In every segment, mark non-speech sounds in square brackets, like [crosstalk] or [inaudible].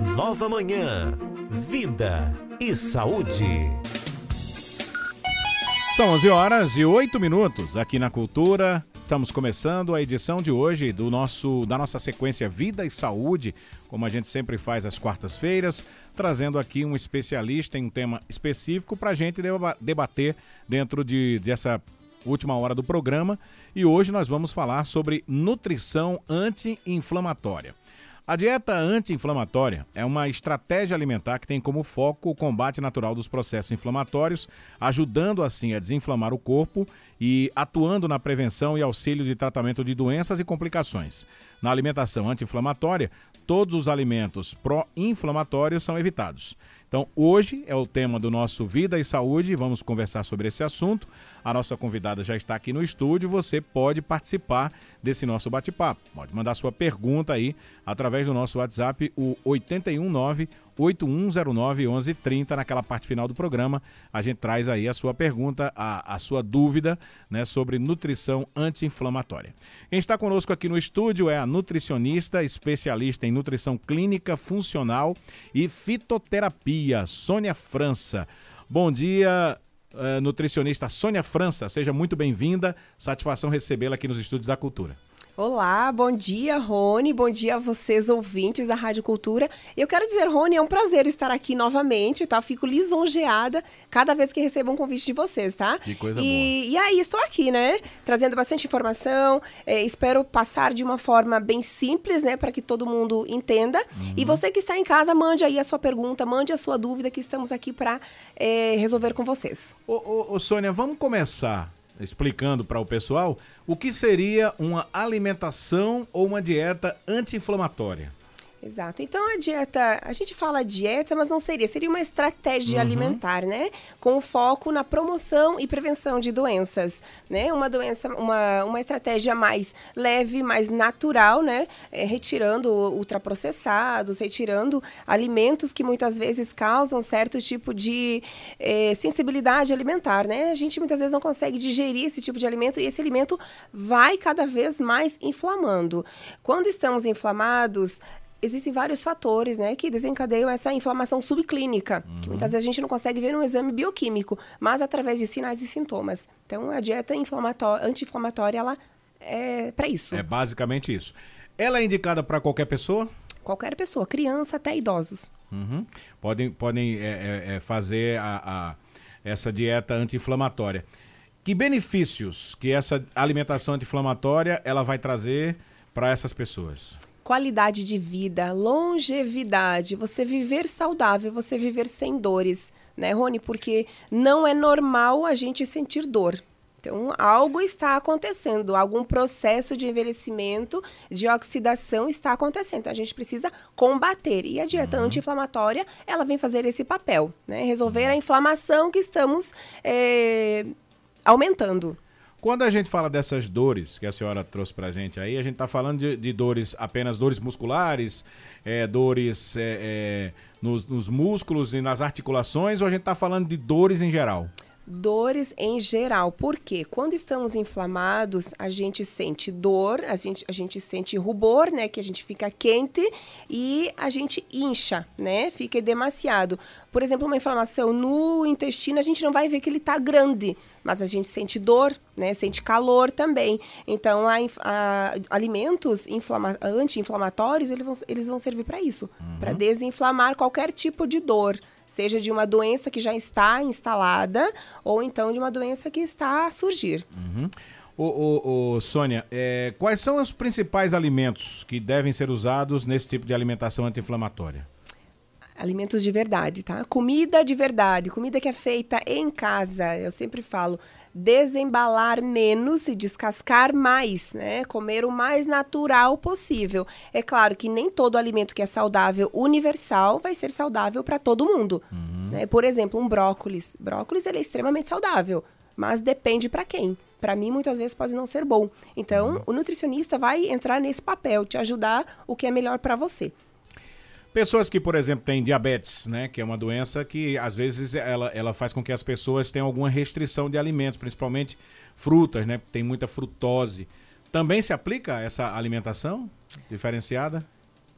Nova Manhã. Vida e saúde. São 11 horas e 8 minutos aqui na Cultura. Estamos começando a edição de hoje do nosso da nossa sequência Vida e Saúde, como a gente sempre faz às quartas-feiras, trazendo aqui um especialista em um tema específico para a gente debater dentro de, dessa última hora do programa. E hoje nós vamos falar sobre nutrição anti-inflamatória. A dieta anti-inflamatória é uma estratégia alimentar que tem como foco o combate natural dos processos inflamatórios, ajudando assim a desinflamar o corpo e atuando na prevenção e auxílio de tratamento de doenças e complicações. Na alimentação anti-inflamatória, todos os alimentos pró-inflamatórios são evitados. Então, hoje é o tema do nosso Vida e Saúde, vamos conversar sobre esse assunto. A nossa convidada já está aqui no estúdio, você pode participar desse nosso bate-papo. Pode mandar sua pergunta aí através do nosso WhatsApp, o 819 8109 1130, naquela parte final do programa. A gente traz aí a sua pergunta, a, a sua dúvida né, sobre nutrição anti-inflamatória. Quem está conosco aqui no estúdio é a nutricionista, especialista em nutrição clínica, funcional e fitoterapia, Sônia França. Bom dia, uh, nutricionista Sônia França. Seja muito bem-vinda. Satisfação recebê-la aqui nos Estúdios da Cultura. Olá, bom dia, Rony. Bom dia a vocês, ouvintes da Rádio Cultura. Eu quero dizer, Rony, é um prazer estar aqui novamente, tá? Fico lisonjeada cada vez que recebo um convite de vocês, tá? Que coisa e, boa. E aí, estou aqui, né? Trazendo bastante informação. É, espero passar de uma forma bem simples, né? Para que todo mundo entenda. Uhum. E você que está em casa, mande aí a sua pergunta, mande a sua dúvida, que estamos aqui para é, resolver com vocês. Ô, ô, ô, Sônia, vamos começar explicando para o pessoal o que seria uma alimentação ou uma dieta anti-inflamatória. Exato. Então a dieta, a gente fala dieta, mas não seria, seria uma estratégia uhum. alimentar, né? Com foco na promoção e prevenção de doenças, né? Uma doença, uma, uma estratégia mais leve, mais natural, né? É, retirando ultraprocessados, retirando alimentos que muitas vezes causam certo tipo de é, sensibilidade alimentar, né? A gente muitas vezes não consegue digerir esse tipo de alimento e esse alimento vai cada vez mais inflamando. Quando estamos inflamados, existem vários fatores, né, que desencadeiam essa inflamação subclínica, uhum. que muitas vezes a gente não consegue ver no exame bioquímico, mas através de sinais e sintomas. Então, a dieta anti-inflamatória, ela é para isso. É basicamente isso. Ela é indicada para qualquer pessoa? Qualquer pessoa, criança até idosos. Uhum. Podem, podem é, é, é fazer a, a, essa dieta anti-inflamatória. Que benefícios que essa alimentação anti-inflamatória ela vai trazer para essas pessoas? Qualidade de vida, longevidade, você viver saudável, você viver sem dores, né, Rony? Porque não é normal a gente sentir dor. Então, algo está acontecendo, algum processo de envelhecimento, de oxidação está acontecendo. Então, a gente precisa combater. E a dieta uhum. anti-inflamatória, ela vem fazer esse papel, né? Resolver a inflamação que estamos é, aumentando. Quando a gente fala dessas dores que a senhora trouxe pra gente aí, a gente tá falando de, de dores, apenas dores musculares, é, dores é, é, nos, nos, músculos e nas articulações, ou a gente tá falando de dores em geral? Dores em geral, porque quando estamos inflamados, a gente sente dor, a gente, a gente sente rubor, né? Que a gente fica quente e a gente incha, né? Fica demasiado. Por exemplo, uma inflamação no intestino, a gente não vai ver que ele tá grande, mas a gente sente dor, né? Sente calor também. Então, a, a alimentos anti-inflamatórios, eles vão, eles vão servir para isso, uhum. para desinflamar qualquer tipo de dor, seja de uma doença que já está instalada ou então de uma doença que está a surgir. Uhum. Ô, ô, ô, Sônia, é, quais são os principais alimentos que devem ser usados nesse tipo de alimentação anti-inflamatória? alimentos de verdade, tá? Comida de verdade, comida que é feita em casa. Eu sempre falo, desembalar menos e descascar mais, né? Comer o mais natural possível. É claro que nem todo alimento que é saudável universal vai ser saudável para todo mundo. Uhum. Né? Por exemplo, um brócolis. Brócolis ele é extremamente saudável, mas depende para quem. Para mim, muitas vezes pode não ser bom. Então, uhum. o nutricionista vai entrar nesse papel, te ajudar o que é melhor para você. Pessoas que, por exemplo, têm diabetes, né, que é uma doença que às vezes ela, ela faz com que as pessoas tenham alguma restrição de alimentos, principalmente frutas, né, tem muita frutose. Também se aplica essa alimentação diferenciada?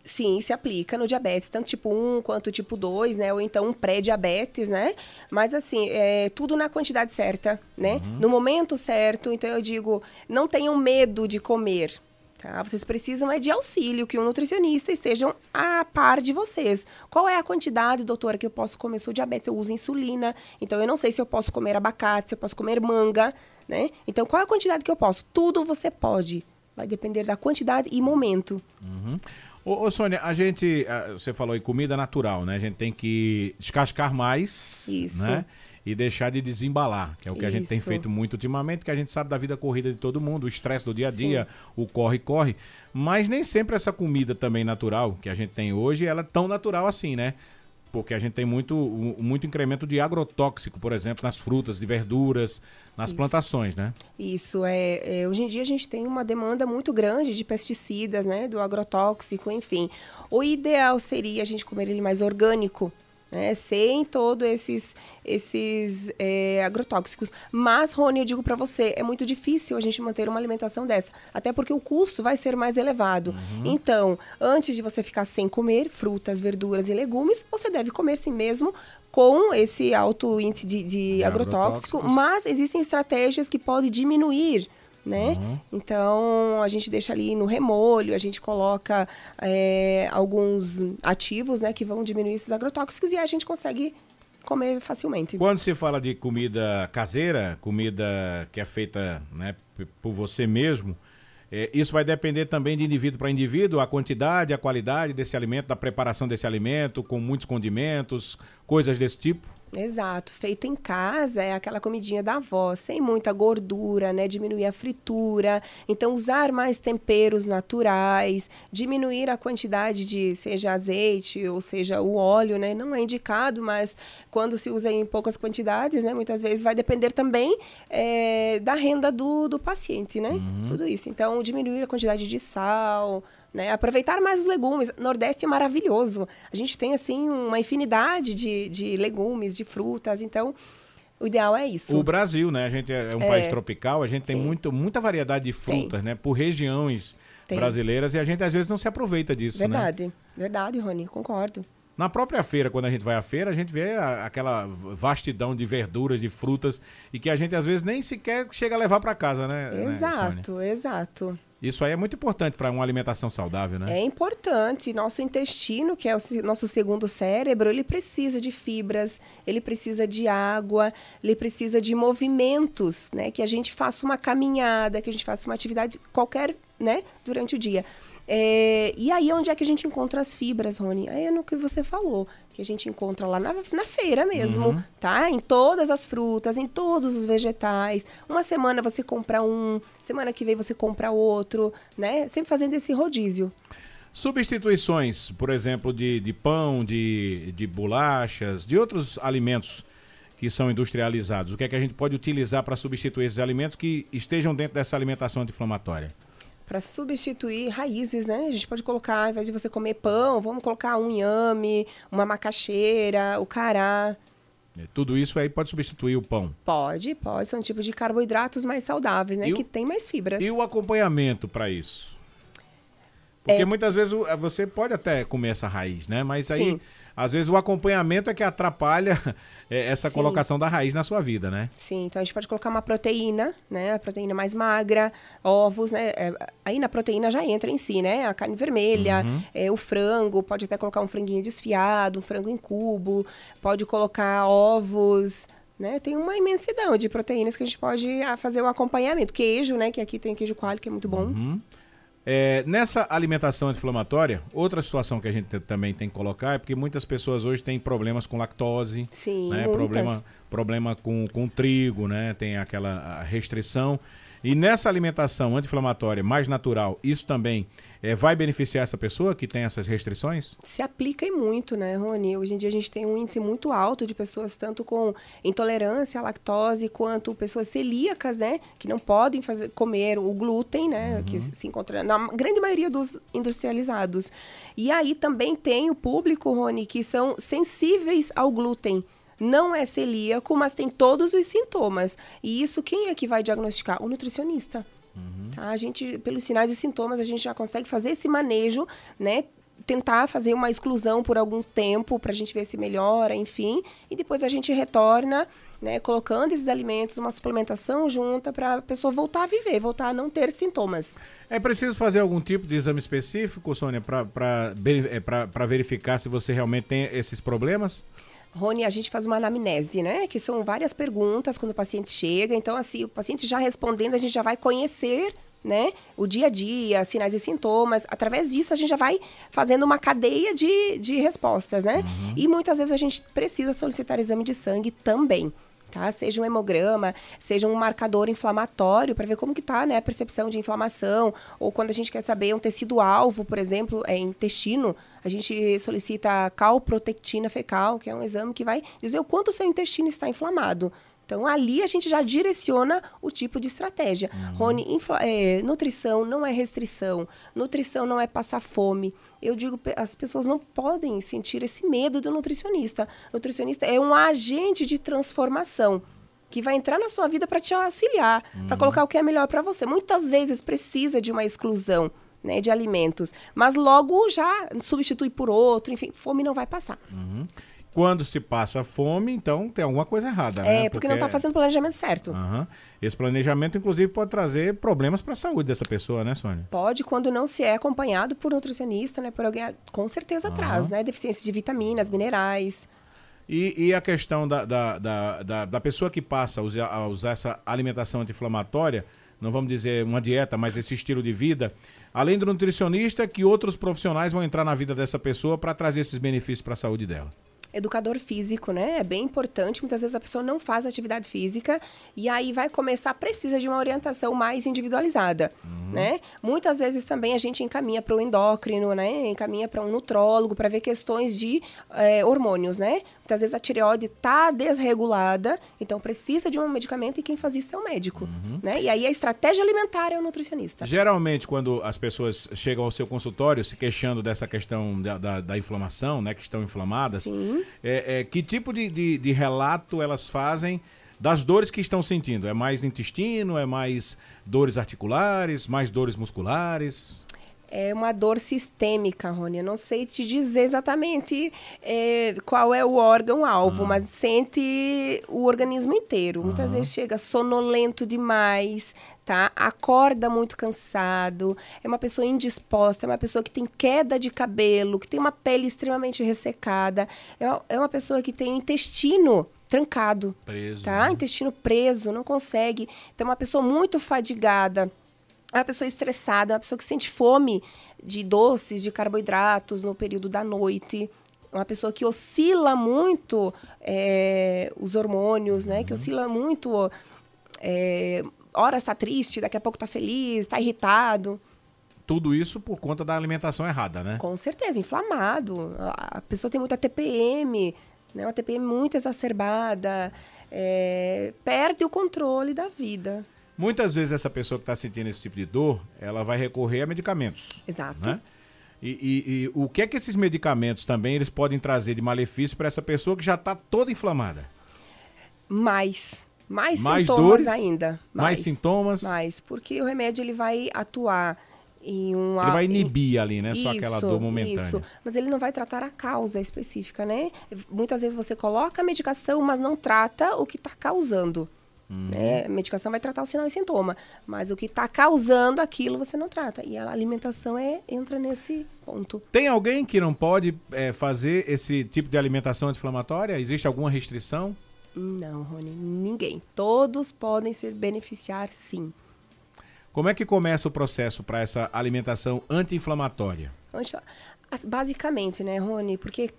Sim, se aplica no diabetes, tanto tipo 1 quanto tipo 2, né? Ou então um pré-diabetes, né? Mas assim, é tudo na quantidade certa, né? Uhum. No momento certo. Então eu digo, não tenham medo de comer. Tá? Vocês precisam é de auxílio, que um nutricionista esteja a par de vocês. Qual é a quantidade, doutora, que eu posso comer? Eu sou diabetes, eu uso insulina, então eu não sei se eu posso comer abacate, se eu posso comer manga, né? Então, qual é a quantidade que eu posso? Tudo você pode. Vai depender da quantidade e momento. Uhum. Ô, ô, Sônia, a gente, você falou em comida natural, né? A gente tem que descascar mais, Isso. né? E deixar de desembalar, que é o que Isso. a gente tem feito muito ultimamente, que a gente sabe da vida corrida de todo mundo, o estresse do dia a dia, Sim. o corre-corre. Mas nem sempre essa comida também natural que a gente tem hoje, ela é tão natural assim, né? porque a gente tem muito, muito incremento de agrotóxico, por exemplo, nas frutas, de verduras, nas Isso. plantações, né? Isso, é, é, hoje em dia a gente tem uma demanda muito grande de pesticidas, né, do agrotóxico, enfim. O ideal seria a gente comer ele mais orgânico, né, sem todos esses, esses é, agrotóxicos. Mas, Rony, eu digo para você, é muito difícil a gente manter uma alimentação dessa, até porque o custo vai ser mais elevado. Uhum. Então, antes de você ficar sem comer frutas, verduras e legumes, você deve comer sim mesmo com esse alto índice de, de agrotóxico, mas existem estratégias que podem diminuir né? Uhum. Então a gente deixa ali no remolho, a gente coloca é, alguns ativos, né, que vão diminuir esses agrotóxicos e a gente consegue comer facilmente. Quando se fala de comida caseira, comida que é feita né, por você mesmo, é, isso vai depender também de indivíduo para indivíduo, a quantidade, a qualidade desse alimento, da preparação desse alimento, com muitos condimentos, coisas desse tipo? Exato, feito em casa é aquela comidinha da avó, sem muita gordura, né? Diminuir a fritura, então usar mais temperos naturais, diminuir a quantidade de seja azeite ou seja o óleo, né? Não é indicado, mas quando se usa em poucas quantidades, né? Muitas vezes vai depender também é, da renda do, do paciente, né? Uhum. Tudo isso. Então diminuir a quantidade de sal, né? Aproveitar mais os legumes. Nordeste é maravilhoso. A gente tem, assim, uma infinidade de, de legumes, de frutas. Então, o ideal é isso. O Brasil, né? A gente é um é, país tropical, a gente tem muito, muita variedade de frutas, tem. né? Por regiões tem. brasileiras e a gente às vezes não se aproveita disso, verdade. né? Verdade, verdade, Rony, concordo. Na própria feira, quando a gente vai à feira, a gente vê a, aquela vastidão de verduras, de frutas e que a gente às vezes nem sequer chega a levar para casa, né? Exato, né, exato. Isso aí é muito importante para uma alimentação saudável, né? É importante. Nosso intestino, que é o nosso segundo cérebro, ele precisa de fibras, ele precisa de água, ele precisa de movimentos, né? Que a gente faça uma caminhada, que a gente faça uma atividade qualquer, né? Durante o dia. É, e aí, onde é que a gente encontra as fibras, Rony? Aí é no que você falou, que a gente encontra lá na, na feira mesmo, uhum. tá? Em todas as frutas, em todos os vegetais. Uma semana você compra um, semana que vem você compra outro, né? Sempre fazendo esse rodízio. Substituições, por exemplo, de, de pão, de, de bolachas, de outros alimentos que são industrializados. O que é que a gente pode utilizar para substituir esses alimentos que estejam dentro dessa alimentação anti-inflamatória? Para substituir raízes, né? A gente pode colocar, ao invés de você comer pão, vamos colocar um inhame, uma macaxeira, o cará. É, tudo isso aí pode substituir o pão? Pode, pode. São tipos de carboidratos mais saudáveis, né? E que o... tem mais fibras. E o acompanhamento para isso? Porque é... muitas vezes você pode até comer essa raiz, né? Mas aí... Sim às vezes o acompanhamento é que atrapalha [laughs] é, essa Sim. colocação da raiz na sua vida, né? Sim, então a gente pode colocar uma proteína, né? A proteína mais magra, ovos, né? É, aí na proteína já entra em si, né? A carne vermelha, uhum. é, o frango, pode até colocar um franguinho desfiado, um frango em cubo, pode colocar ovos, né? Tem uma imensidão de proteínas que a gente pode ah, fazer o acompanhamento. Queijo, né? Que aqui tem queijo coalho, que é muito bom. Uhum. É, nessa alimentação anti-inflamatória, outra situação que a gente também tem que colocar é porque muitas pessoas hoje têm problemas com lactose, Sim, né? problema, problema com, com trigo, né? tem aquela restrição. E nessa alimentação anti-inflamatória mais natural, isso também é, vai beneficiar essa pessoa que tem essas restrições? Se aplica e muito, né, Rony? Hoje em dia a gente tem um índice muito alto de pessoas tanto com intolerância à lactose quanto pessoas celíacas, né, que não podem fazer, comer o glúten, né, uhum. que se encontra na grande maioria dos industrializados. E aí também tem o público, Rony, que são sensíveis ao glúten não é celíaco, mas tem todos os sintomas. E isso quem é que vai diagnosticar? O nutricionista. Uhum. Tá? A gente, pelos sinais e sintomas, a gente já consegue fazer esse manejo, né? tentar fazer uma exclusão por algum tempo para a gente ver se melhora, enfim, e depois a gente retorna, né, colocando esses alimentos, uma suplementação junta para a pessoa voltar a viver, voltar a não ter sintomas. É preciso fazer algum tipo de exame específico, Sônia, para é, verificar se você realmente tem esses problemas? Rony, a gente faz uma anamnese, né? Que são várias perguntas quando o paciente chega. Então, assim, o paciente já respondendo, a gente já vai conhecer né? O dia a dia, sinais e sintomas. Através disso, a gente já vai fazendo uma cadeia de, de respostas, né? Uhum. E muitas vezes a gente precisa solicitar exame de sangue também. Tá? Seja um hemograma, seja um marcador inflamatório para ver como que tá, né, a percepção de inflamação, ou quando a gente quer saber um tecido alvo, por exemplo, é intestino, a gente solicita calprotectina fecal, que é um exame que vai dizer o quanto o seu intestino está inflamado. Então, ali a gente já direciona o tipo de estratégia. Uhum. Rony, é, nutrição não é restrição, nutrição não é passar fome. Eu digo, as pessoas não podem sentir esse medo do nutricionista. O nutricionista é um agente de transformação que vai entrar na sua vida para te auxiliar, uhum. para colocar o que é melhor para você. Muitas vezes precisa de uma exclusão. Né, de alimentos, mas logo já substitui por outro, enfim, fome não vai passar. Uhum. Quando se passa fome, então tem alguma coisa errada, é, né? porque, porque não está fazendo o planejamento certo. Uhum. Esse planejamento, inclusive, pode trazer problemas para a saúde dessa pessoa, né, Sônia? Pode, quando não se é acompanhado por nutricionista, né? Por alguém, com certeza uhum. traz, né? Deficiência de vitaminas, minerais. E, e a questão da, da, da, da, da pessoa que passa a usar, a usar essa alimentação anti-inflamatória, não vamos dizer uma dieta, mas esse estilo de vida, além do nutricionista, que outros profissionais vão entrar na vida dessa pessoa para trazer esses benefícios para a saúde dela? educador físico, né? É bem importante. Muitas vezes a pessoa não faz atividade física e aí vai começar, precisa de uma orientação mais individualizada, uhum. né? Muitas vezes também a gente encaminha para o endócrino, né? Encaminha para um nutrólogo para ver questões de é, hormônios, né? Muitas vezes a tireoide está desregulada, então precisa de um medicamento e quem faz isso é o médico, uhum. né? E aí a estratégia alimentar é o nutricionista. Geralmente, quando as pessoas chegam ao seu consultório se queixando dessa questão da, da, da inflamação, né? Que estão inflamadas, é, é, que tipo de, de, de relato elas fazem das dores que estão sentindo? É mais intestino? É mais dores articulares? Mais dores musculares? É uma dor sistêmica, Rony. Eu não sei te dizer exatamente é, qual é o órgão-alvo, uhum. mas sente o organismo inteiro. Uhum. Muitas vezes chega sonolento demais, tá? Acorda muito cansado, é uma pessoa indisposta, é uma pessoa que tem queda de cabelo, que tem uma pele extremamente ressecada, é, é uma pessoa que tem intestino trancado, preso, tá? Né? Intestino preso, não consegue. Então, uma pessoa muito fadigada é uma pessoa estressada, é uma pessoa que sente fome de doces, de carboidratos no período da noite. Uma pessoa que oscila muito é, os hormônios, né? Uhum. Que oscila muito. É, hora está triste, daqui a pouco está feliz, está irritado. Tudo isso por conta da alimentação errada, né? Com certeza, inflamado. A pessoa tem muita TPM, né? Uma TPM muito exacerbada, é, perde o controle da vida. Muitas vezes essa pessoa que está sentindo esse tipo de dor, ela vai recorrer a medicamentos. Exato. Né? E, e, e, o que é que esses medicamentos também eles podem trazer de malefício para essa pessoa que já está toda inflamada? Mais. Mais, mais sintomas dores, ainda. Mais, mais, sintomas. Mais, porque o remédio ele vai atuar em um... Ele vai inibir em... ali, né? Isso, Só aquela dor momentânea. Isso, mas ele não vai tratar a causa específica, né? Muitas vezes você coloca a medicação, mas não trata o que está causando. Uhum. Né? A medicação vai tratar o sinal e sintoma, mas o que está causando aquilo você não trata. E a alimentação é, entra nesse ponto. Tem alguém que não pode é, fazer esse tipo de alimentação anti-inflamatória? Existe alguma restrição? Não, Rony, ninguém. Todos podem se beneficiar, sim. Como é que começa o processo para essa alimentação anti-inflamatória? Basicamente, né, Rony? Porque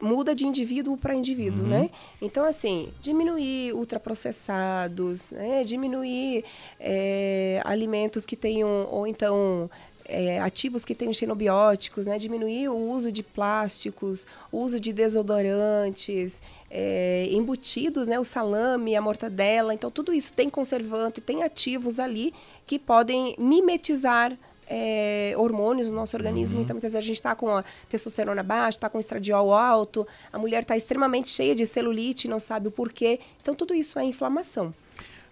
muda de indivíduo para indivíduo, uhum. né? Então, assim, diminuir ultraprocessados, né? diminuir é, alimentos que tenham, ou então é, ativos que tenham xenobióticos, né? diminuir o uso de plásticos, o uso de desodorantes, é, embutidos, né? o salame, a mortadela. Então, tudo isso tem conservante, tem ativos ali que podem mimetizar é, hormônios no nosso organismo. Uhum. Então, muitas vezes a gente está com a testosterona baixa, está com o estradiol alto, a mulher está extremamente cheia de celulite, não sabe o porquê. Então, tudo isso é inflamação.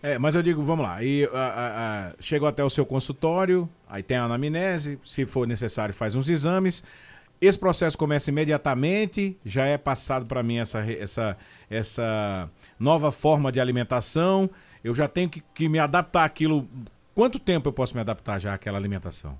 É, mas eu digo, vamos lá, e, a, a, a, chegou até o seu consultório, aí tem a anamnese, se for necessário faz uns exames, esse processo começa imediatamente, já é passado para mim essa, essa, essa nova forma de alimentação, eu já tenho que, que me adaptar àquilo. Quanto tempo eu posso me adaptar já àquela alimentação?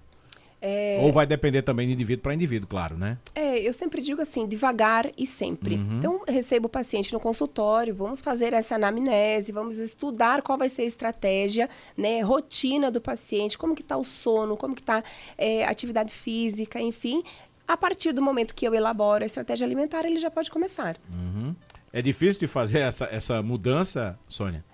É... Ou vai depender também de indivíduo para indivíduo, claro, né? É, eu sempre digo assim, devagar e sempre. Uhum. Então, recebo o paciente no consultório, vamos fazer essa anamnese, vamos estudar qual vai ser a estratégia, né, rotina do paciente, como que está o sono, como que está é, atividade física, enfim. A partir do momento que eu elaboro a estratégia alimentar, ele já pode começar. Uhum. É difícil de fazer essa, essa mudança, Sônia?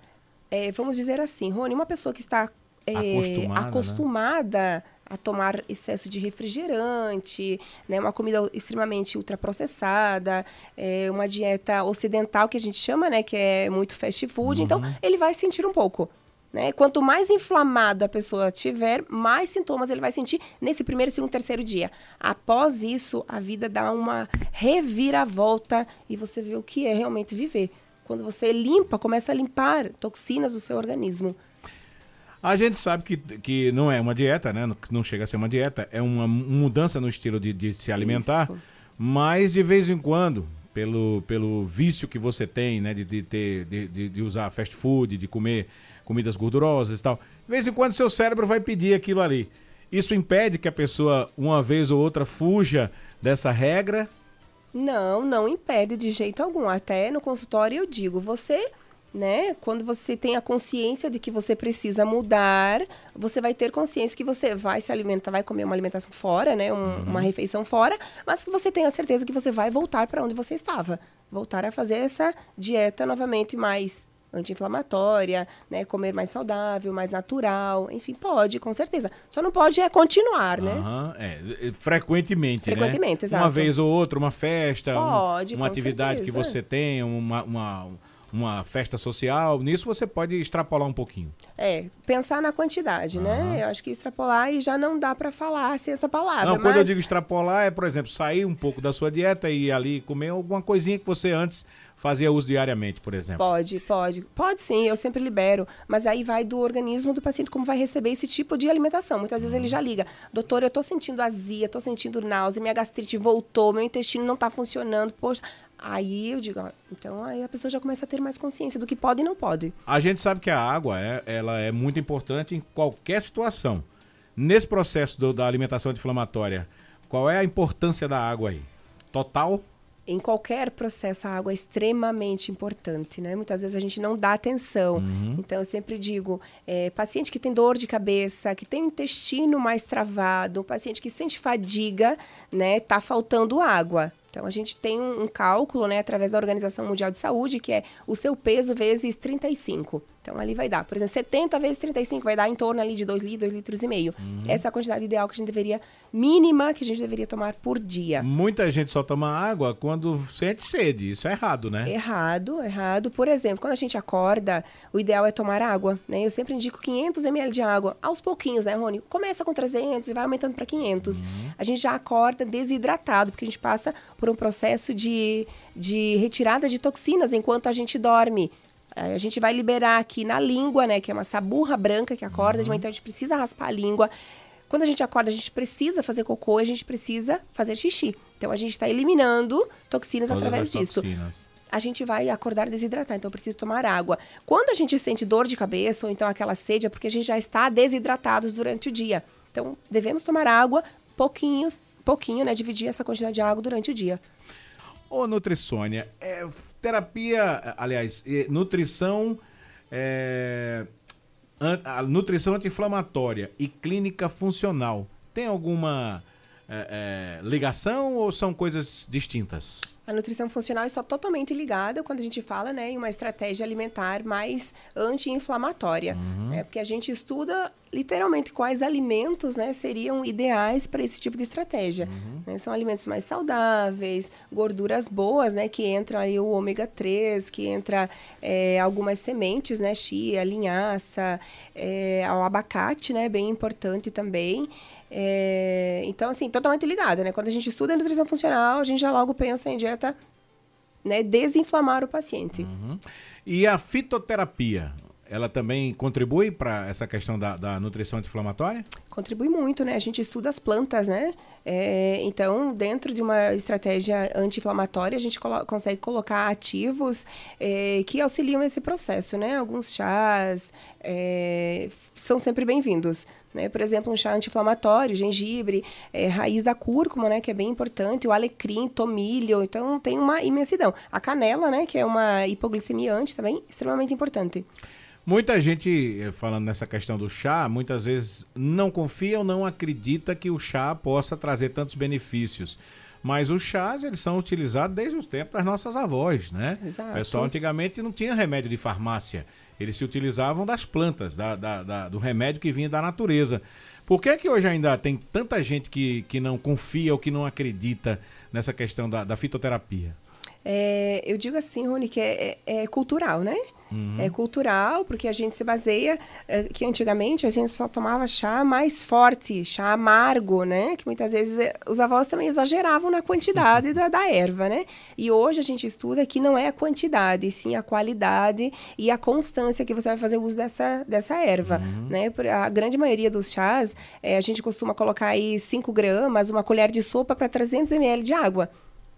É, vamos dizer assim, Rony, uma pessoa que está acostumada, acostumada né? a tomar excesso de refrigerante, né, uma comida extremamente ultraprocessada, é, uma dieta ocidental que a gente chama, né, que é muito fast food, então uhum. então ele vai sentir um pouco. Né? Quanto mais inflamado a pessoa tiver, mais sintomas ele vai sentir nesse primeiro, segundo, terceiro dia. Após isso, a vida dá uma reviravolta e você vê o que é realmente viver. Quando você limpa, começa a limpar toxinas do seu organismo. A gente sabe que, que não é uma dieta, né? Não chega a ser uma dieta, é uma mudança no estilo de, de se alimentar. Isso. Mas de vez em quando, pelo, pelo vício que você tem, né? De, de, ter, de, de usar fast food, de comer comidas gordurosas e tal. De vez em quando seu cérebro vai pedir aquilo ali. Isso impede que a pessoa, uma vez ou outra, fuja dessa regra? Não, não impede de jeito algum. Até no consultório eu digo, você né? Quando você tem a consciência de que você precisa mudar, você vai ter consciência que você vai se alimentar, vai comer uma alimentação fora, né? Um, uhum. Uma refeição fora, mas que você tem a certeza que você vai voltar para onde você estava, voltar a fazer essa dieta novamente mais anti-inflamatória, né? Comer mais saudável, mais natural, enfim, pode, com certeza. Só não pode é continuar, né? Uhum, é, frequentemente, Frequentemente, né? exato. Uma vez ou outra, uma festa, pode, um, uma atividade certeza. que você tem, uma, uma uma festa social, nisso você pode extrapolar um pouquinho. É, pensar na quantidade, uhum. né? Eu acho que extrapolar e já não dá para falar sem essa palavra. Não, mas... quando eu digo extrapolar é, por exemplo, sair um pouco da sua dieta e ir ali comer alguma coisinha que você antes fazia uso diariamente, por exemplo? Pode, pode. Pode sim, eu sempre libero. Mas aí vai do organismo do paciente como vai receber esse tipo de alimentação. Muitas vezes ele já liga. Doutor, eu tô sentindo azia, tô sentindo náusea, minha gastrite voltou, meu intestino não tá funcionando. Poxa, Aí eu digo, ó, então aí a pessoa já começa a ter mais consciência do que pode e não pode. A gente sabe que a água é, ela é muito importante em qualquer situação. Nesse processo do, da alimentação anti-inflamatória, qual é a importância da água aí? Total? Em qualquer processo, a água é extremamente importante, né? Muitas vezes a gente não dá atenção. Uhum. Então, eu sempre digo, é, paciente que tem dor de cabeça, que tem o intestino mais travado, paciente que sente fadiga, né? Tá faltando água. Então, a gente tem um, um, cálculo, né, através da Organização Mundial de Saúde, que é o seu peso vezes 35. Então, ali vai dar, por exemplo, 70 vezes 35 vai dar em torno ali de 2 litros, 2 litros e meio. Uhum. Essa é a quantidade ideal que a gente deveria, mínima, que a gente deveria tomar por dia. Muita gente só toma água quando sente sede. Isso é errado, né? Errado, errado. Por exemplo, quando a gente acorda, o ideal é tomar água, né? Eu sempre indico 500 ml de água, aos pouquinhos, né, Rony? Começa com 300 e vai aumentando para 500. Uhum. A gente já acorda desidratado, porque a gente passa por um processo de, de retirada de toxinas enquanto a gente dorme. A gente vai liberar aqui na língua, né? Que é uma saburra branca que acorda, uhum. então a gente precisa raspar a língua. Quando a gente acorda, a gente precisa fazer cocô, a gente precisa fazer xixi. Então a gente está eliminando toxinas Todas através disso. Toxinas. A gente vai acordar desidratado, então eu preciso tomar água. Quando a gente sente dor de cabeça ou então aquela sede, é porque a gente já está desidratados durante o dia. Então devemos tomar água, pouquinhos, pouquinho, né? Dividir essa quantidade de água durante o dia. Ô, Nutrissônia, é, terapia, aliás, nutrição, é, a nutrição anti-inflamatória e clínica funcional, tem alguma é, é, ligação ou são coisas distintas? A nutrição funcional está totalmente ligada quando a gente fala né, em uma estratégia alimentar mais anti-inflamatória. Uhum. É, porque a gente estuda literalmente quais alimentos né, seriam ideais para esse tipo de estratégia. Uhum. Né, são alimentos mais saudáveis, gorduras boas, né, que entra aí o ômega 3, que entra é, algumas sementes, né, chia, linhaça, é, o abacate, né, bem importante também. É, então, assim, totalmente ligada, né? Quando a gente estuda a nutrição funcional, a gente já logo pensa em dieta, né, desinflamar o paciente. Uhum. E a fitoterapia? ela também contribui para essa questão da, da nutrição anti-inflamatória? Contribui muito, né? A gente estuda as plantas, né? É, então, dentro de uma estratégia anti-inflamatória, a gente colo consegue colocar ativos é, que auxiliam esse processo, né? Alguns chás é, são sempre bem-vindos. Né? Por exemplo, um chá anti-inflamatório, gengibre, é, raiz da cúrcuma, né? Que é bem importante, o alecrim, tomilho, então tem uma imensidão. A canela, né? Que é uma hipoglicemiante também, extremamente importante. Muita gente, eh, falando nessa questão do chá, muitas vezes não confia ou não acredita que o chá possa trazer tantos benefícios. Mas os chás, eles são utilizados desde os tempos das nossas avós, né? Exato. O pessoal antigamente não tinha remédio de farmácia. Eles se utilizavam das plantas, da, da, da, do remédio que vinha da natureza. Por que, que hoje ainda tem tanta gente que, que não confia ou que não acredita nessa questão da, da fitoterapia? É, eu digo assim, Rony, que é, é, é cultural, né? Uhum. É cultural, porque a gente se baseia é, que antigamente a gente só tomava chá mais forte, chá amargo, né? Que muitas vezes é, os avós também exageravam na quantidade [laughs] da, da erva, né? E hoje a gente estuda que não é a quantidade, sim a qualidade e a constância que você vai fazer uso dessa, dessa erva, uhum. né? A grande maioria dos chás, é, a gente costuma colocar aí 5 gramas, uma colher de sopa para 300 ml de água.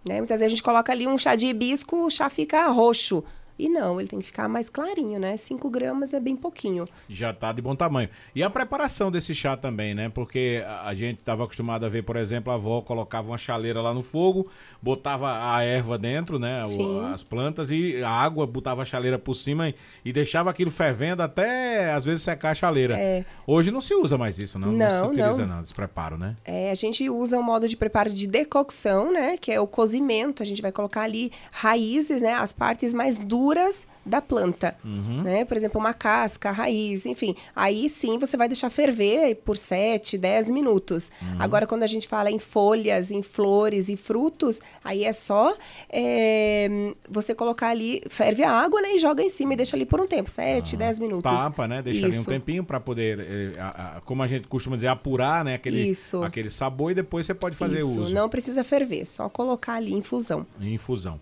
Né? Muitas vezes a gente coloca ali um chá de hibisco, o chá fica roxo. E não, ele tem que ficar mais clarinho, né? 5 gramas é bem pouquinho. Já tá de bom tamanho. E a preparação desse chá também, né? Porque a gente estava acostumado a ver, por exemplo, a avó colocava uma chaleira lá no fogo, botava a erva dentro, né? Sim. as plantas e a água, botava a chaleira por cima e, e, deixava aquilo fervendo até às vezes secar a chaleira. É. Hoje não se usa mais isso, não. Não, não se utiliza não. não, despreparo, né? É, a gente usa um modo de preparo de decocção, né? Que é o cozimento. A gente vai colocar ali raízes, né? As partes mais duras duras da planta, uhum. né? Por exemplo, uma casca, raiz, enfim. Aí sim você vai deixar ferver por 7, 10 minutos. Uhum. Agora, quando a gente fala em folhas, em flores e frutos, aí é só é, você colocar ali, ferve a água, né? E joga em cima e deixa ali por um tempo, 7, uhum. 10 minutos. Tapa, né? Deixa Isso. ali um tempinho para poder, é, a, a, como a gente costuma dizer, apurar, né? Aquele, Isso. aquele sabor e depois você pode fazer Isso. uso. Não precisa ferver, só colocar ali em infusão. Em infusão.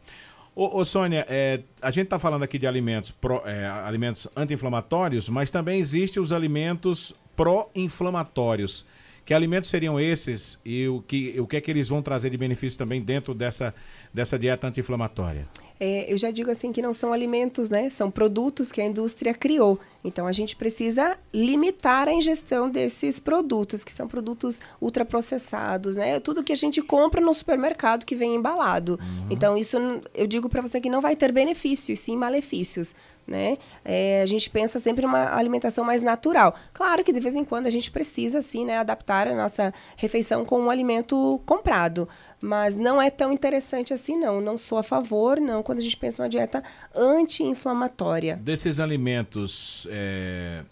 Ô, ô Sônia, é, a gente está falando aqui de alimentos, é, alimentos anti-inflamatórios, mas também existem os alimentos pró-inflamatórios. Que alimentos seriam esses e o que, o que é que eles vão trazer de benefício também dentro dessa, dessa dieta anti-inflamatória? É, eu já digo assim que não são alimentos, né? São produtos que a indústria criou. Então a gente precisa limitar a ingestão desses produtos, que são produtos ultraprocessados, né? Tudo que a gente compra no supermercado que vem embalado. Uhum. Então isso eu digo para você que não vai ter benefícios, sim malefícios né? É, a gente pensa sempre uma alimentação mais natural. Claro que de vez em quando a gente precisa, sim, né, adaptar a nossa refeição com um alimento comprado, mas não é tão interessante assim, não. Não sou a favor, não, quando a gente pensa uma dieta anti-inflamatória. Desses alimentos é,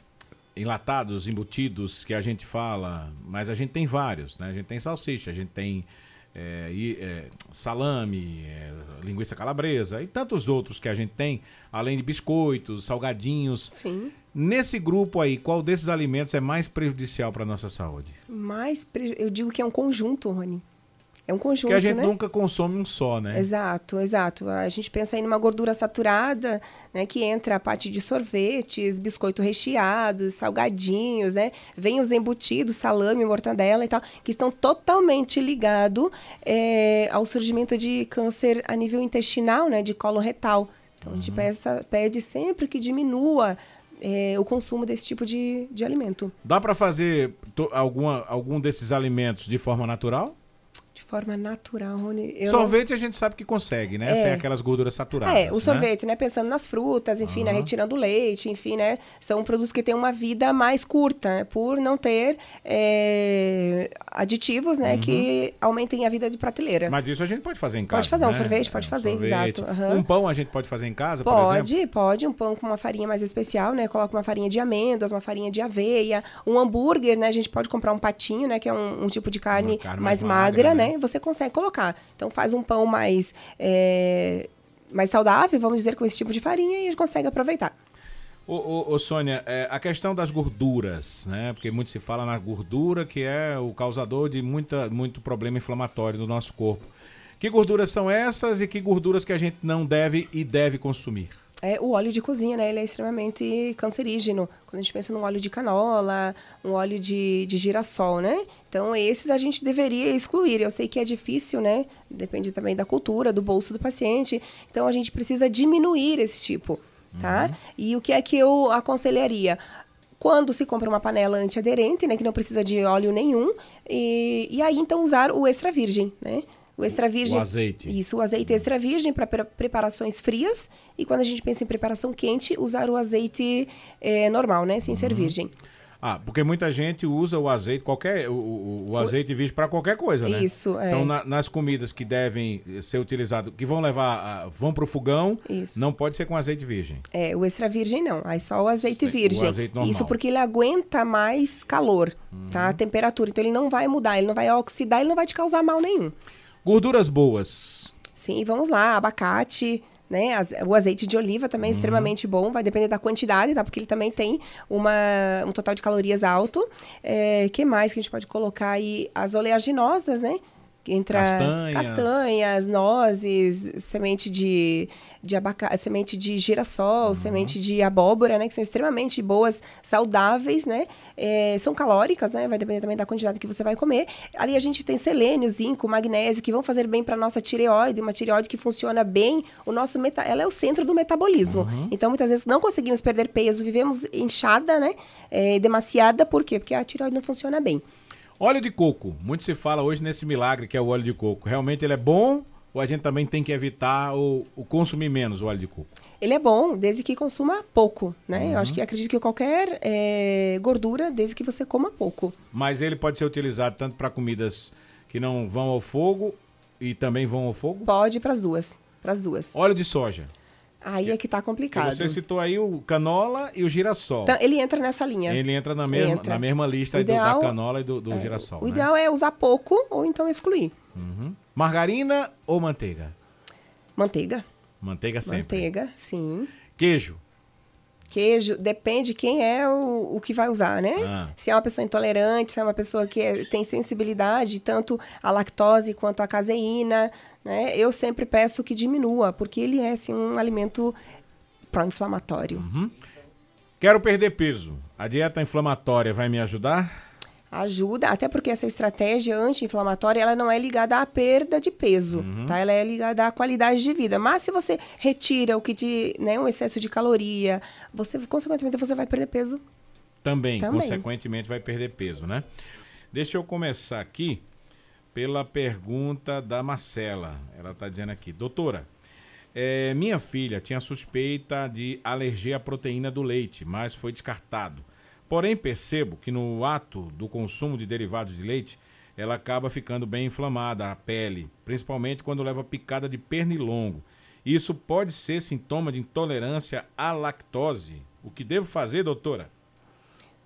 enlatados, embutidos, que a gente fala, mas a gente tem vários, né? A gente tem salsicha, a gente tem é, e, é, salame, é, linguiça calabresa e tantos outros que a gente tem, além de biscoitos, salgadinhos. Sim. Nesse grupo aí, qual desses alimentos é mais prejudicial para nossa saúde? Mais, eu digo que é um conjunto, Rony. É um conjunto, Que a gente né? nunca consome um só, né? Exato, exato. A gente pensa aí numa gordura saturada, né? Que entra a parte de sorvetes, biscoito recheados, salgadinhos, né? Vem os embutidos, salame, mortadela e tal, que estão totalmente ligados é, ao surgimento de câncer a nível intestinal, né? De colo retal. Então, uhum. a gente uhum. peça, pede sempre que diminua é, o consumo desse tipo de, de alimento. Dá para fazer alguma, algum desses alimentos de forma natural? Forma natural, Rony. Eu sorvete não... a gente sabe que consegue, né? É. Sem aquelas gorduras saturadas. É, o né? sorvete, né? Pensando nas frutas, enfim, uhum. né? Retirando leite, enfim, né? São produtos que têm uma vida mais curta, né? por não ter é, aditivos, né? Uhum. Que aumentem a vida de prateleira. Mas isso a gente pode fazer em casa. Pode fazer, né? um sorvete pode é, fazer, sorvete. exato. Uhum. Um pão a gente pode fazer em casa, pode? Pode, pode. Um pão com uma farinha mais especial, né? Coloca uma farinha de amêndoas, uma farinha de aveia. Um hambúrguer, né? A gente pode comprar um patinho, né? Que é um, um tipo de carne, carne mais, mais, magra, magra né? Você consegue colocar. Então faz um pão mais, é, mais saudável, vamos dizer, com esse tipo de farinha e consegue aproveitar. Ô, ô, ô Sônia, é, a questão das gorduras, né? Porque muito se fala na gordura, que é o causador de muita, muito problema inflamatório no nosso corpo. Que gorduras são essas e que gorduras que a gente não deve e deve consumir? É, o óleo de cozinha, né? Ele é extremamente cancerígeno. Quando a gente pensa num óleo de canola, um óleo de, de girassol, né? Então, esses a gente deveria excluir. Eu sei que é difícil, né? Depende também da cultura, do bolso do paciente. Então, a gente precisa diminuir esse tipo, tá? Uhum. E o que é que eu aconselharia? Quando se compra uma panela antiaderente, né? Que não precisa de óleo nenhum. E, e aí, então, usar o extra virgem, né? O extra virgem. O azeite. Isso, o azeite extra virgem para preparações frias. E quando a gente pensa em preparação quente, usar o azeite é, normal, né? Sem uhum. ser virgem. Ah, porque muita gente usa o azeite, qualquer, o, o, o azeite virgem para qualquer coisa, né? Isso, é. Então, na, nas comidas que devem ser utilizadas, que vão levar, vão para o fogão, Isso. não pode ser com azeite virgem. É, o extra virgem não, aí só o azeite virgem. O azeite normal. Isso porque ele aguenta mais calor, uhum. tá? A temperatura, então ele não vai mudar, ele não vai oxidar, ele não vai te causar mal nenhum. Gorduras boas. Sim, vamos lá. Abacate, né? O azeite de oliva também é uhum. extremamente bom, vai depender da quantidade, tá? Porque ele também tem uma, um total de calorias alto. É, que mais que a gente pode colocar aí? As oleaginosas, né? Entra castanhas, castanhas nozes, semente de de abacate, semente de girassol, uhum. semente de abóbora, né? Que são extremamente boas, saudáveis, né? É, são calóricas, né? Vai depender também da quantidade que você vai comer. Ali a gente tem selênio, zinco, magnésio, que vão fazer bem para nossa tireoide, uma tireoide que funciona bem. O nosso meta... Ela é o centro do metabolismo. Uhum. Então, muitas vezes não conseguimos perder peso, vivemos inchada, né? É, demasiada, por quê? Porque a tireoide não funciona bem. Óleo de coco. Muito se fala hoje nesse milagre que é o óleo de coco. Realmente ele é bom ou a gente também tem que evitar o, consumir menos o óleo de coco? Ele é bom, desde que consuma pouco, né? Uhum. Eu acho que acredito que qualquer é, gordura, desde que você coma pouco. Mas ele pode ser utilizado tanto para comidas que não vão ao fogo e também vão ao fogo? Pode para as duas, para as duas. Óleo de soja. Aí é que tá complicado. você citou aí o canola e o girassol. Então, ele entra nessa linha. Ele entra na mesma, entra. Na mesma lista ideal, do, da canola e do, do é, girassol. O né? ideal é usar pouco ou então excluir. Uhum. Margarina ou manteiga? Manteiga. Manteiga sempre. Manteiga, sim. Queijo. Queijo, depende quem é o, o que vai usar, né? Ah. Se é uma pessoa intolerante, se é uma pessoa que é, tem sensibilidade tanto à lactose quanto à caseína, né? Eu sempre peço que diminua, porque ele é, assim, um alimento pró-inflamatório. Uhum. Quero perder peso. A dieta inflamatória vai me ajudar? Ajuda, até porque essa estratégia anti-inflamatória, ela não é ligada à perda de peso, uhum. tá? Ela é ligada à qualidade de vida. Mas se você retira o que de, né, um excesso de caloria, você consequentemente você vai perder peso. Também, Também. consequentemente vai perder peso, né? Deixa eu começar aqui pela pergunta da Marcela. Ela está dizendo aqui, doutora, é, minha filha tinha suspeita de alergia à proteína do leite, mas foi descartado. Porém, percebo que no ato do consumo de derivados de leite, ela acaba ficando bem inflamada a pele, principalmente quando leva picada de pernilongo. Isso pode ser sintoma de intolerância à lactose. O que devo fazer, doutora?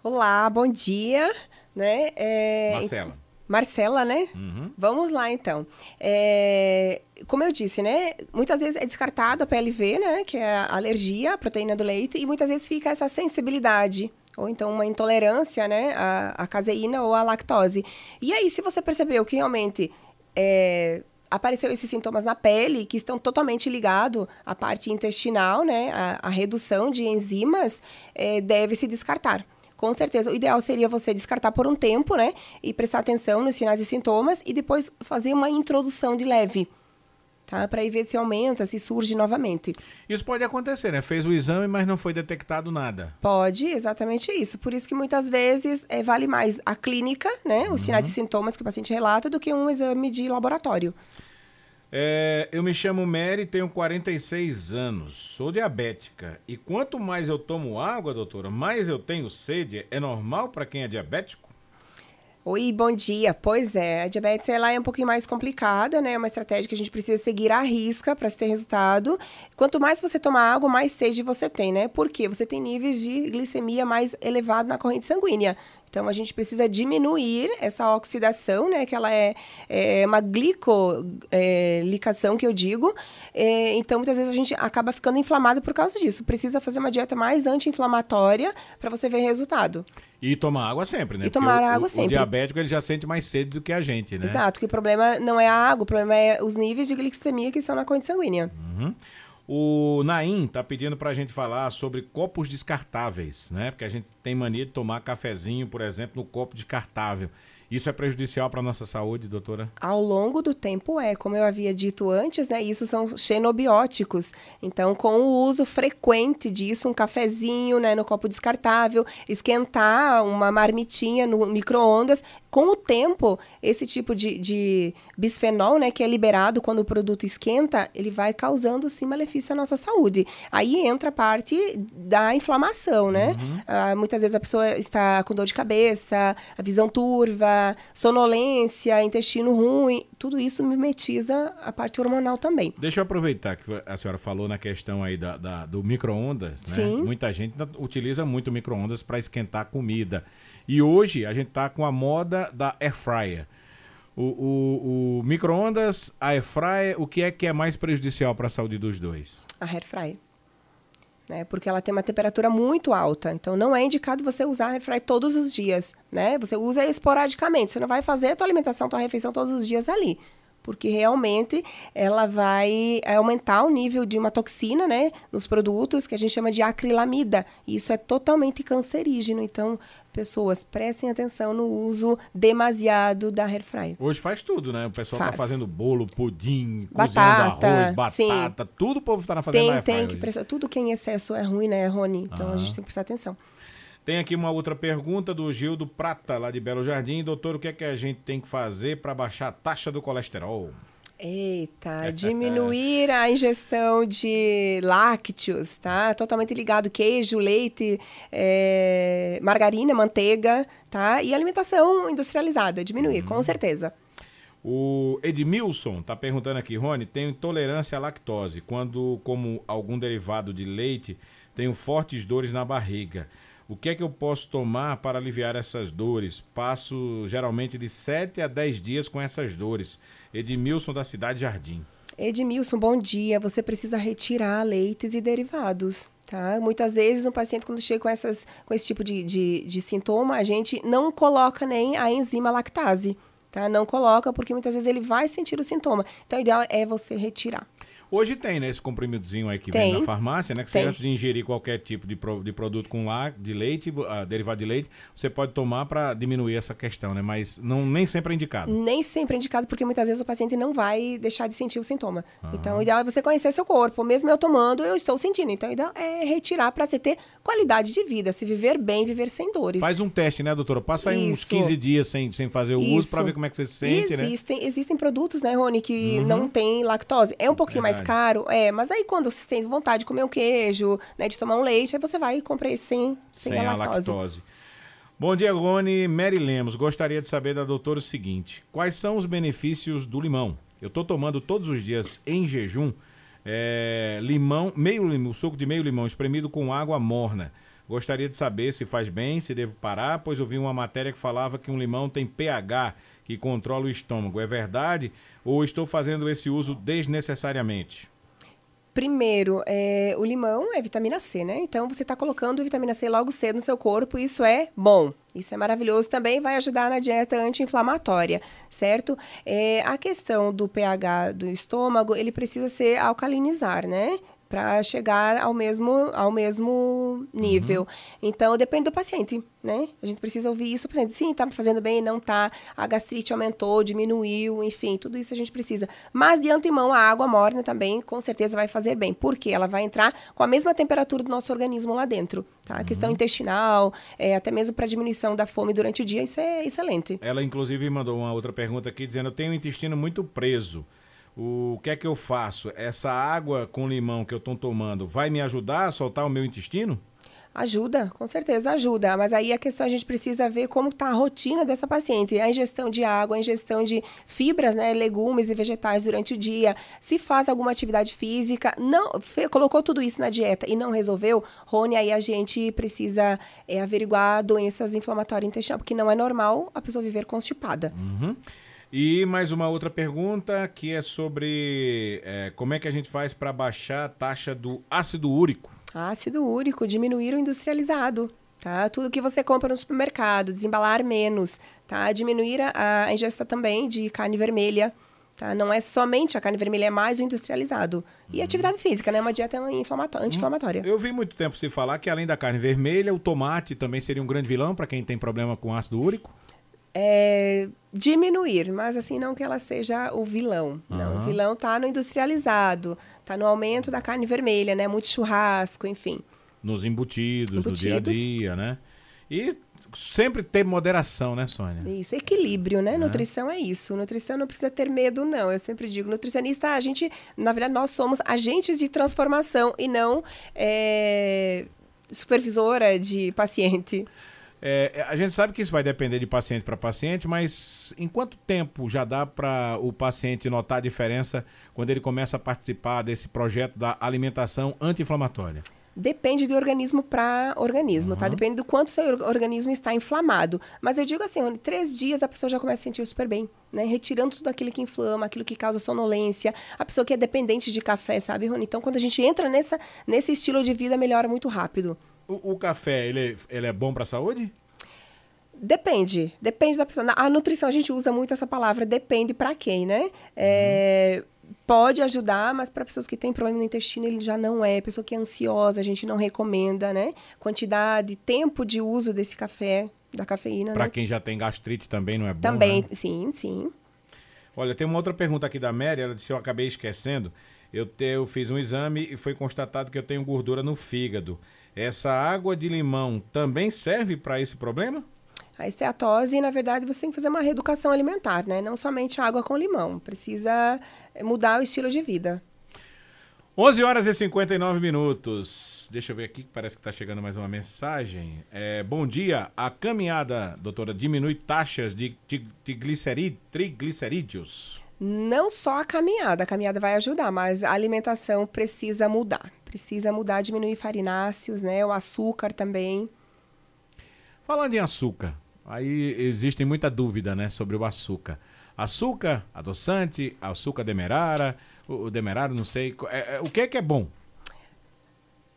Olá, bom dia. Né? É... Marcela. Marcela, né? Uhum. Vamos lá, então. É, como eu disse, né? Muitas vezes é descartado a PLV, né? Que é a alergia à proteína do leite, e muitas vezes fica essa sensibilidade ou então uma intolerância, né, à, à caseína ou à lactose. E aí, se você percebeu que realmente é, apareceu esses sintomas na pele que estão totalmente ligados à parte intestinal, né, à redução de enzimas, é, deve se descartar. Com certeza, o ideal seria você descartar por um tempo, né, e prestar atenção nos sinais e sintomas e depois fazer uma introdução de leve tá? Para ver se aumenta, se surge novamente. Isso pode acontecer, né? Fez o exame, mas não foi detectado nada. Pode, exatamente isso. Por isso que muitas vezes é, vale mais a clínica, né? Os uhum. sinais e sintomas que o paciente relata do que um exame de laboratório. É, eu me chamo Mary, tenho 46 anos, sou diabética. E quanto mais eu tomo água, doutora, mais eu tenho sede. É normal para quem é diabético? Oi, bom dia. Pois é, a diabetes ela é um pouquinho mais complicada, né? É uma estratégia que a gente precisa seguir à risca para se ter resultado. Quanto mais você toma água, mais sede você tem, né? Porque você tem níveis de glicemia mais elevados na corrente sanguínea. Então, a gente precisa diminuir essa oxidação, né? Que ela é, é uma glicolicação, é, que eu digo. É, então, muitas vezes a gente acaba ficando inflamado por causa disso. Precisa fazer uma dieta mais anti-inflamatória para você ver resultado. E tomar água sempre, né? E tomar água o, sempre. O diabético, ele já sente mais sede do que a gente, né? Exato, que o problema não é a água, o problema é os níveis de glicemia que estão na corrente sanguínea. Uhum. O Naim tá pedindo para a gente falar sobre copos descartáveis, né? Porque a gente tem mania de tomar cafezinho, por exemplo, no copo descartável. Isso é prejudicial para a nossa saúde, doutora? Ao longo do tempo é, como eu havia dito antes, né? Isso são xenobióticos. Então, com o uso frequente disso, um cafezinho, né, no copo descartável, esquentar uma marmitinha no micro-ondas, com o tempo, esse tipo de, de bisfenol, né, que é liberado quando o produto esquenta, ele vai causando sim malefício à nossa saúde. Aí entra a parte da inflamação, né? Uhum. Ah, muitas vezes a pessoa está com dor de cabeça, a visão turva, sonolência, intestino ruim, tudo isso mimetiza a parte hormonal também. Deixa eu aproveitar que a senhora falou na questão aí da, da do micro-ondas, né? Sim. Muita gente utiliza muito micro-ondas para esquentar comida. E hoje a gente está com a moda da air fryer. O, o, o micro-ondas, a air fryer, o que é que é mais prejudicial para a saúde dos dois? A air fryer né? Porque ela tem uma temperatura muito alta. Então não é indicado você usar air fry todos os dias, né? Você usa esporadicamente. Você não vai fazer a tua alimentação, tua refeição todos os dias ali porque realmente ela vai é, aumentar o nível de uma toxina, né, nos produtos que a gente chama de acrilamida. E isso é totalmente cancerígeno. Então, pessoas prestem atenção no uso demasiado da air fryer. Hoje faz tudo, né? O pessoal tá faz. tá fazendo bolo, pudim, batata, arroz, batata, sim. tudo o povo está fazendo tem, na. Tem que prestar, tudo que é em excesso é ruim, né, Rony? Então a gente tem que prestar atenção. Tem aqui uma outra pergunta do Gildo Prata, lá de Belo Jardim. Doutor, o que é que a gente tem que fazer para baixar a taxa do colesterol? Eita, [laughs] diminuir a ingestão de lácteos, tá? Totalmente ligado queijo, leite, é, margarina, manteiga, tá? E alimentação industrializada, diminuir, com uhum. certeza. O Edmilson tá perguntando aqui, Rony, tenho intolerância à lactose. Quando como algum derivado de leite, tenho fortes dores na barriga. O que é que eu posso tomar para aliviar essas dores? Passo geralmente de 7 a 10 dias com essas dores. Edmilson da Cidade Jardim. Edmilson, bom dia. Você precisa retirar leites e derivados. Tá? Muitas vezes um paciente, quando chega com, essas, com esse tipo de, de, de sintoma, a gente não coloca nem a enzima lactase. Tá? Não coloca, porque muitas vezes ele vai sentir o sintoma. Então, o ideal é você retirar. Hoje tem, né, esse comprimidozinho aí que tem. vem na farmácia, né? Que você antes de ingerir qualquer tipo de, pro, de produto com lá, de leite, uh, derivado de leite, você pode tomar para diminuir essa questão, né? Mas não, nem sempre é indicado. Nem sempre é indicado, porque muitas vezes o paciente não vai deixar de sentir o sintoma. Então, o ideal é você conhecer seu corpo. Mesmo eu tomando, eu estou sentindo. Então, o ideal é retirar para você ter qualidade de vida, se viver bem, viver sem dores. Faz um teste, né, doutora? Passa aí Isso. uns 15 dias sem, sem fazer o Isso. uso para ver como é que você se sente, e existem, né? Existem produtos, né, Rony, que uhum. não tem lactose. É um pouquinho Verdade. mais caro, é, mas aí quando você sente vontade de comer um queijo, né, de tomar um leite, aí você vai e compra esse sem, sem, sem a, lactose. a lactose. Bom dia, Gone. Mary Lemos. Gostaria de saber da doutora o seguinte: quais são os benefícios do limão? Eu estou tomando todos os dias em jejum é, limão, meio limão, suco de meio limão espremido com água morna. Gostaria de saber se faz bem, se devo parar, pois eu vi uma matéria que falava que um limão tem pH que controla o estômago. É verdade ou estou fazendo esse uso desnecessariamente? Primeiro, é, o limão é vitamina C, né? Então você está colocando vitamina C logo cedo no seu corpo, isso é bom. Isso é maravilhoso, também vai ajudar na dieta anti-inflamatória, certo? É, a questão do pH do estômago, ele precisa ser alcalinizar, né? Para chegar ao mesmo, ao mesmo nível. Uhum. Então, depende do paciente, né? A gente precisa ouvir isso. O paciente, sim, tá fazendo bem, não tá. A gastrite aumentou, diminuiu, enfim, tudo isso a gente precisa. Mas, de antemão, a água morna também, com certeza, vai fazer bem. Porque ela vai entrar com a mesma temperatura do nosso organismo lá dentro, tá? A uhum. questão intestinal, é, até mesmo para diminuição da fome durante o dia, isso é excelente. Ela, inclusive, mandou uma outra pergunta aqui, dizendo, eu tenho o intestino muito preso. O que é que eu faço? Essa água com limão que eu estou tomando vai me ajudar a soltar o meu intestino? Ajuda, com certeza ajuda. Mas aí a questão a gente precisa ver como está a rotina dessa paciente. A ingestão de água, a ingestão de fibras, né, legumes e vegetais durante o dia. Se faz alguma atividade física, não colocou tudo isso na dieta e não resolveu, Rony, aí a gente precisa é, averiguar doenças inflamatórias intestinais, porque não é normal a pessoa viver constipada. Uhum. E mais uma outra pergunta que é sobre é, como é que a gente faz para baixar a taxa do ácido úrico. Ácido úrico, diminuir o industrializado. Tá? Tudo que você compra no supermercado, desembalar menos, tá? Diminuir a, a ingesta também de carne vermelha, Tá? Não é somente a carne vermelha, é mais o industrializado. E atividade física, né? Uma dieta anti-inflamatória. Eu vi muito tempo se falar que além da carne vermelha, o tomate também seria um grande vilão para quem tem problema com ácido úrico. É, diminuir, mas assim não que ela seja o vilão. Não, Aham. o vilão tá no industrializado, tá no aumento da carne vermelha, né? Muito churrasco, enfim. Nos embutidos, do dia a Embutidos. dia, né? E sempre ter moderação, né, Sônia? Isso, equilíbrio, né? Nutrição é isso. Nutrição não precisa ter medo, não. Eu sempre digo, nutricionista, a gente, na verdade, nós somos agentes de transformação e não é, supervisora de paciente. É, a gente sabe que isso vai depender de paciente para paciente, mas em quanto tempo já dá para o paciente notar a diferença quando ele começa a participar desse projeto da alimentação anti-inflamatória? Depende de organismo para organismo, tá? Depende do quanto seu or- organismo está inflamado. Mas eu digo assim, Rony, três dias a pessoa já começa a sentir super bem, né? Retirando tudo aquilo que inflama, aquilo que causa sonolência. A pessoa que é dependente de café, sabe, Rony? Então, quando a gente entra nessa, nesse estilo de vida, melhora muito rápido. O, o café, ele, ele é bom para a saúde? Depende, depende da pessoa. A nutrição, a gente usa muito essa palavra, depende para quem, né? É, Pode ajudar, mas para pessoas que têm problema no intestino, ele já não é. Pessoa que é ansiosa, a gente não recomenda, né? Quantidade, tempo de uso desse café, da cafeína, Para né? quem já tem gastrite também não é bom? Também, né? sim, sim. Olha, tem uma outra pergunta aqui da Mary, ela disse, eu acabei esquecendo. Eu, te- eu fiz um exame e foi constatado que eu tenho gordura no fígado. Essa água de limão também serve para esse problema? A esteatose, na verdade, você tem que fazer uma reeducação alimentar, né? Não somente água com limão. Precisa eh, mudar o estilo de vida. 11 horas e 59 minutos. Deixa eu ver aqui, que parece que está chegando mais uma mensagem. É, bom dia. A caminhada, doutora, diminui taxas de ti- trigliceri- triglicerídeos. Não só a caminhada, a caminhada vai ajudar, mas a alimentação precisa mudar. Precisa mudar, diminuir farináceos, né? O açúcar também. Falando em açúcar, aí existe muita dúvida, né, sobre o açúcar. Açúcar, adoçante, açúcar demerara, o demerara, não sei. é- é- o que é que é bom?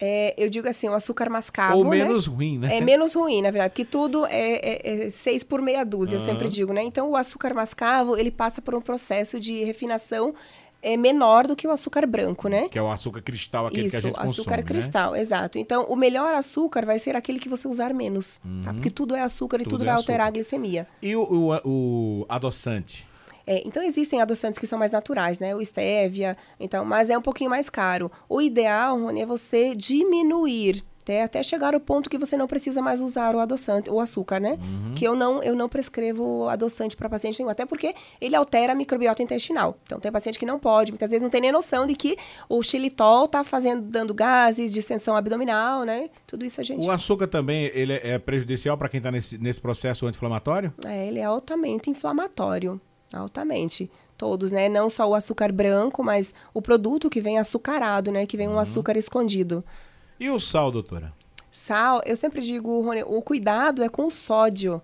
É, eu digo assim, o açúcar mascavo, Ou né? menos ruim, né? É menos ruim, na verdade, porque tudo é, é- é seis por meia dúzia, eu sempre digo, né? Então, o açúcar mascavo, ele passa por um processo de refinação é, menor do que o açúcar branco, né? Que é o açúcar cristal, aquele Isso, que a gente açúcar consome, né? cristal, exato. Então, o melhor açúcar vai ser aquele que você usar menos, tá? Porque tudo é açúcar e Uhum. Tudo tudo, é vai alterar açúcar. a glicemia. E o, o, o adoçante? É, então existem adoçantes que são mais naturais, né? O stevia, então, mas é um pouquinho mais caro. O ideal, Rony, é você diminuir até, até chegar ao ponto que você não precisa mais usar o adoçante, o açúcar, né? Uhum. Que eu não, eu não prescrevo adoçante para paciente nenhum, até porque ele altera a microbiota intestinal. Então tem paciente que não pode, muitas vezes não tem nem noção de que o xilitol tá fazendo, dando gases, distensão abdominal, né? Tudo isso a gente. O açúcar também ele é prejudicial para quem está nesse, nesse processo anti-inflamatório? É, ele é altamente inflamatório. Altamente. Todos, né? Não só o açúcar branco, mas o produto que vem açucarado, né? Que vem um açúcar escondido. E o sal, doutora? Sal, eu sempre digo, Rony, o cuidado é com o sódio,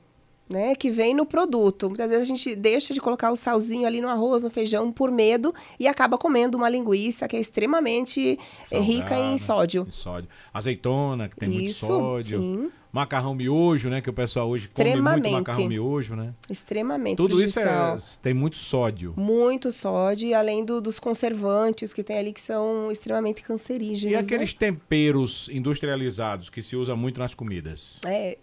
né? Que vem no produto. Muitas vezes a gente deixa de colocar o salzinho ali no arroz, no feijão, por medo, e acaba comendo uma linguiça que é extremamente eh, rica em Salgada, sódio. em sódio. Azeitona, que tem Isso, muito sódio. sim. Macarrão miojo, né? Que o pessoal hoje come muito Extremamente. macarrão miojo, né? Extremamente Tudo isso é, tem muito sódio. Muito sódio, e além do- dos conservantes que tem ali que são extremamente cancerígenos. E né? aqueles temperos industrializados que se usa muito nas comidas? É,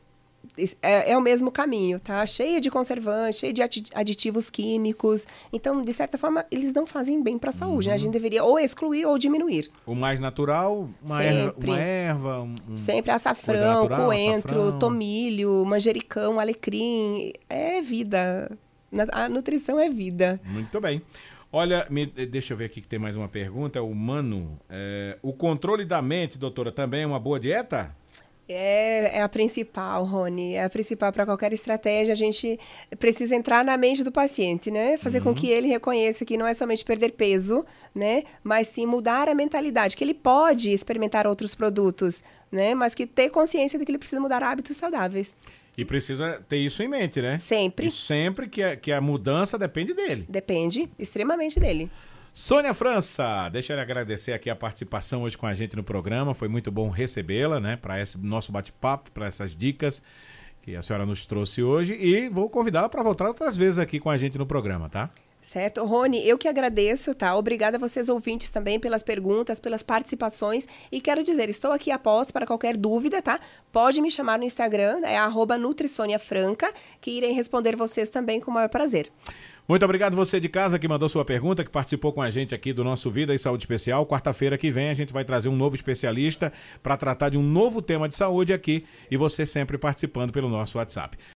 é, é o mesmo caminho, tá? Cheio de conservantes, cheio de adi- aditivos químicos. Então, de certa forma, eles não fazem bem para a saúde, Uhum. né? A gente deveria ou excluir ou diminuir. O mais natural, uma erva, Sempre. uma erva um, Sempre açafrão, natural, coentro, açafrão. tomilho, manjericão, alecrim. É vida. A nutrição é vida. Muito bem. Olha, me- deixa eu ver aqui que tem mais uma pergunta. O Mano, é, o controle da mente, doutora, também é uma boa dieta? É, é a principal, Rony. É a principal para qualquer estratégia. A gente precisa entrar na mente do paciente, né? Fazer Uhum. com que ele reconheça que não é somente perder peso, né? Mas sim mudar a mentalidade, que ele pode experimentar outros produtos, né? Mas que ter consciência de que ele precisa mudar hábitos saudáveis. E precisa ter isso em mente, né? Sempre. E sempre que a, que a mudança depende dele. Depende extremamente dele. Sônia França, deixa eu agradecer aqui a participação hoje com a gente no programa. Foi muito bom recebê-la, né, para esse nosso bate-papo, para essas dicas que a senhora nos trouxe hoje. E vou convidá-la para voltar outras vezes aqui com a gente no programa, tá? Certo. Rony, eu que agradeço, tá? Obrigada a vocês ouvintes também pelas perguntas, pelas participações. E quero dizer, estou aqui após para qualquer dúvida, tá? Pode me chamar no Instagram, é arroba que irei responder vocês também com o maior prazer. Muito obrigado você de casa que mandou sua pergunta, que participou com a gente aqui do nosso Vida e Saúde Especial. Quarta-feira que vem a gente vai trazer um novo especialista para tratar de um novo tema de saúde aqui e você sempre participando pelo nosso WhatsApp.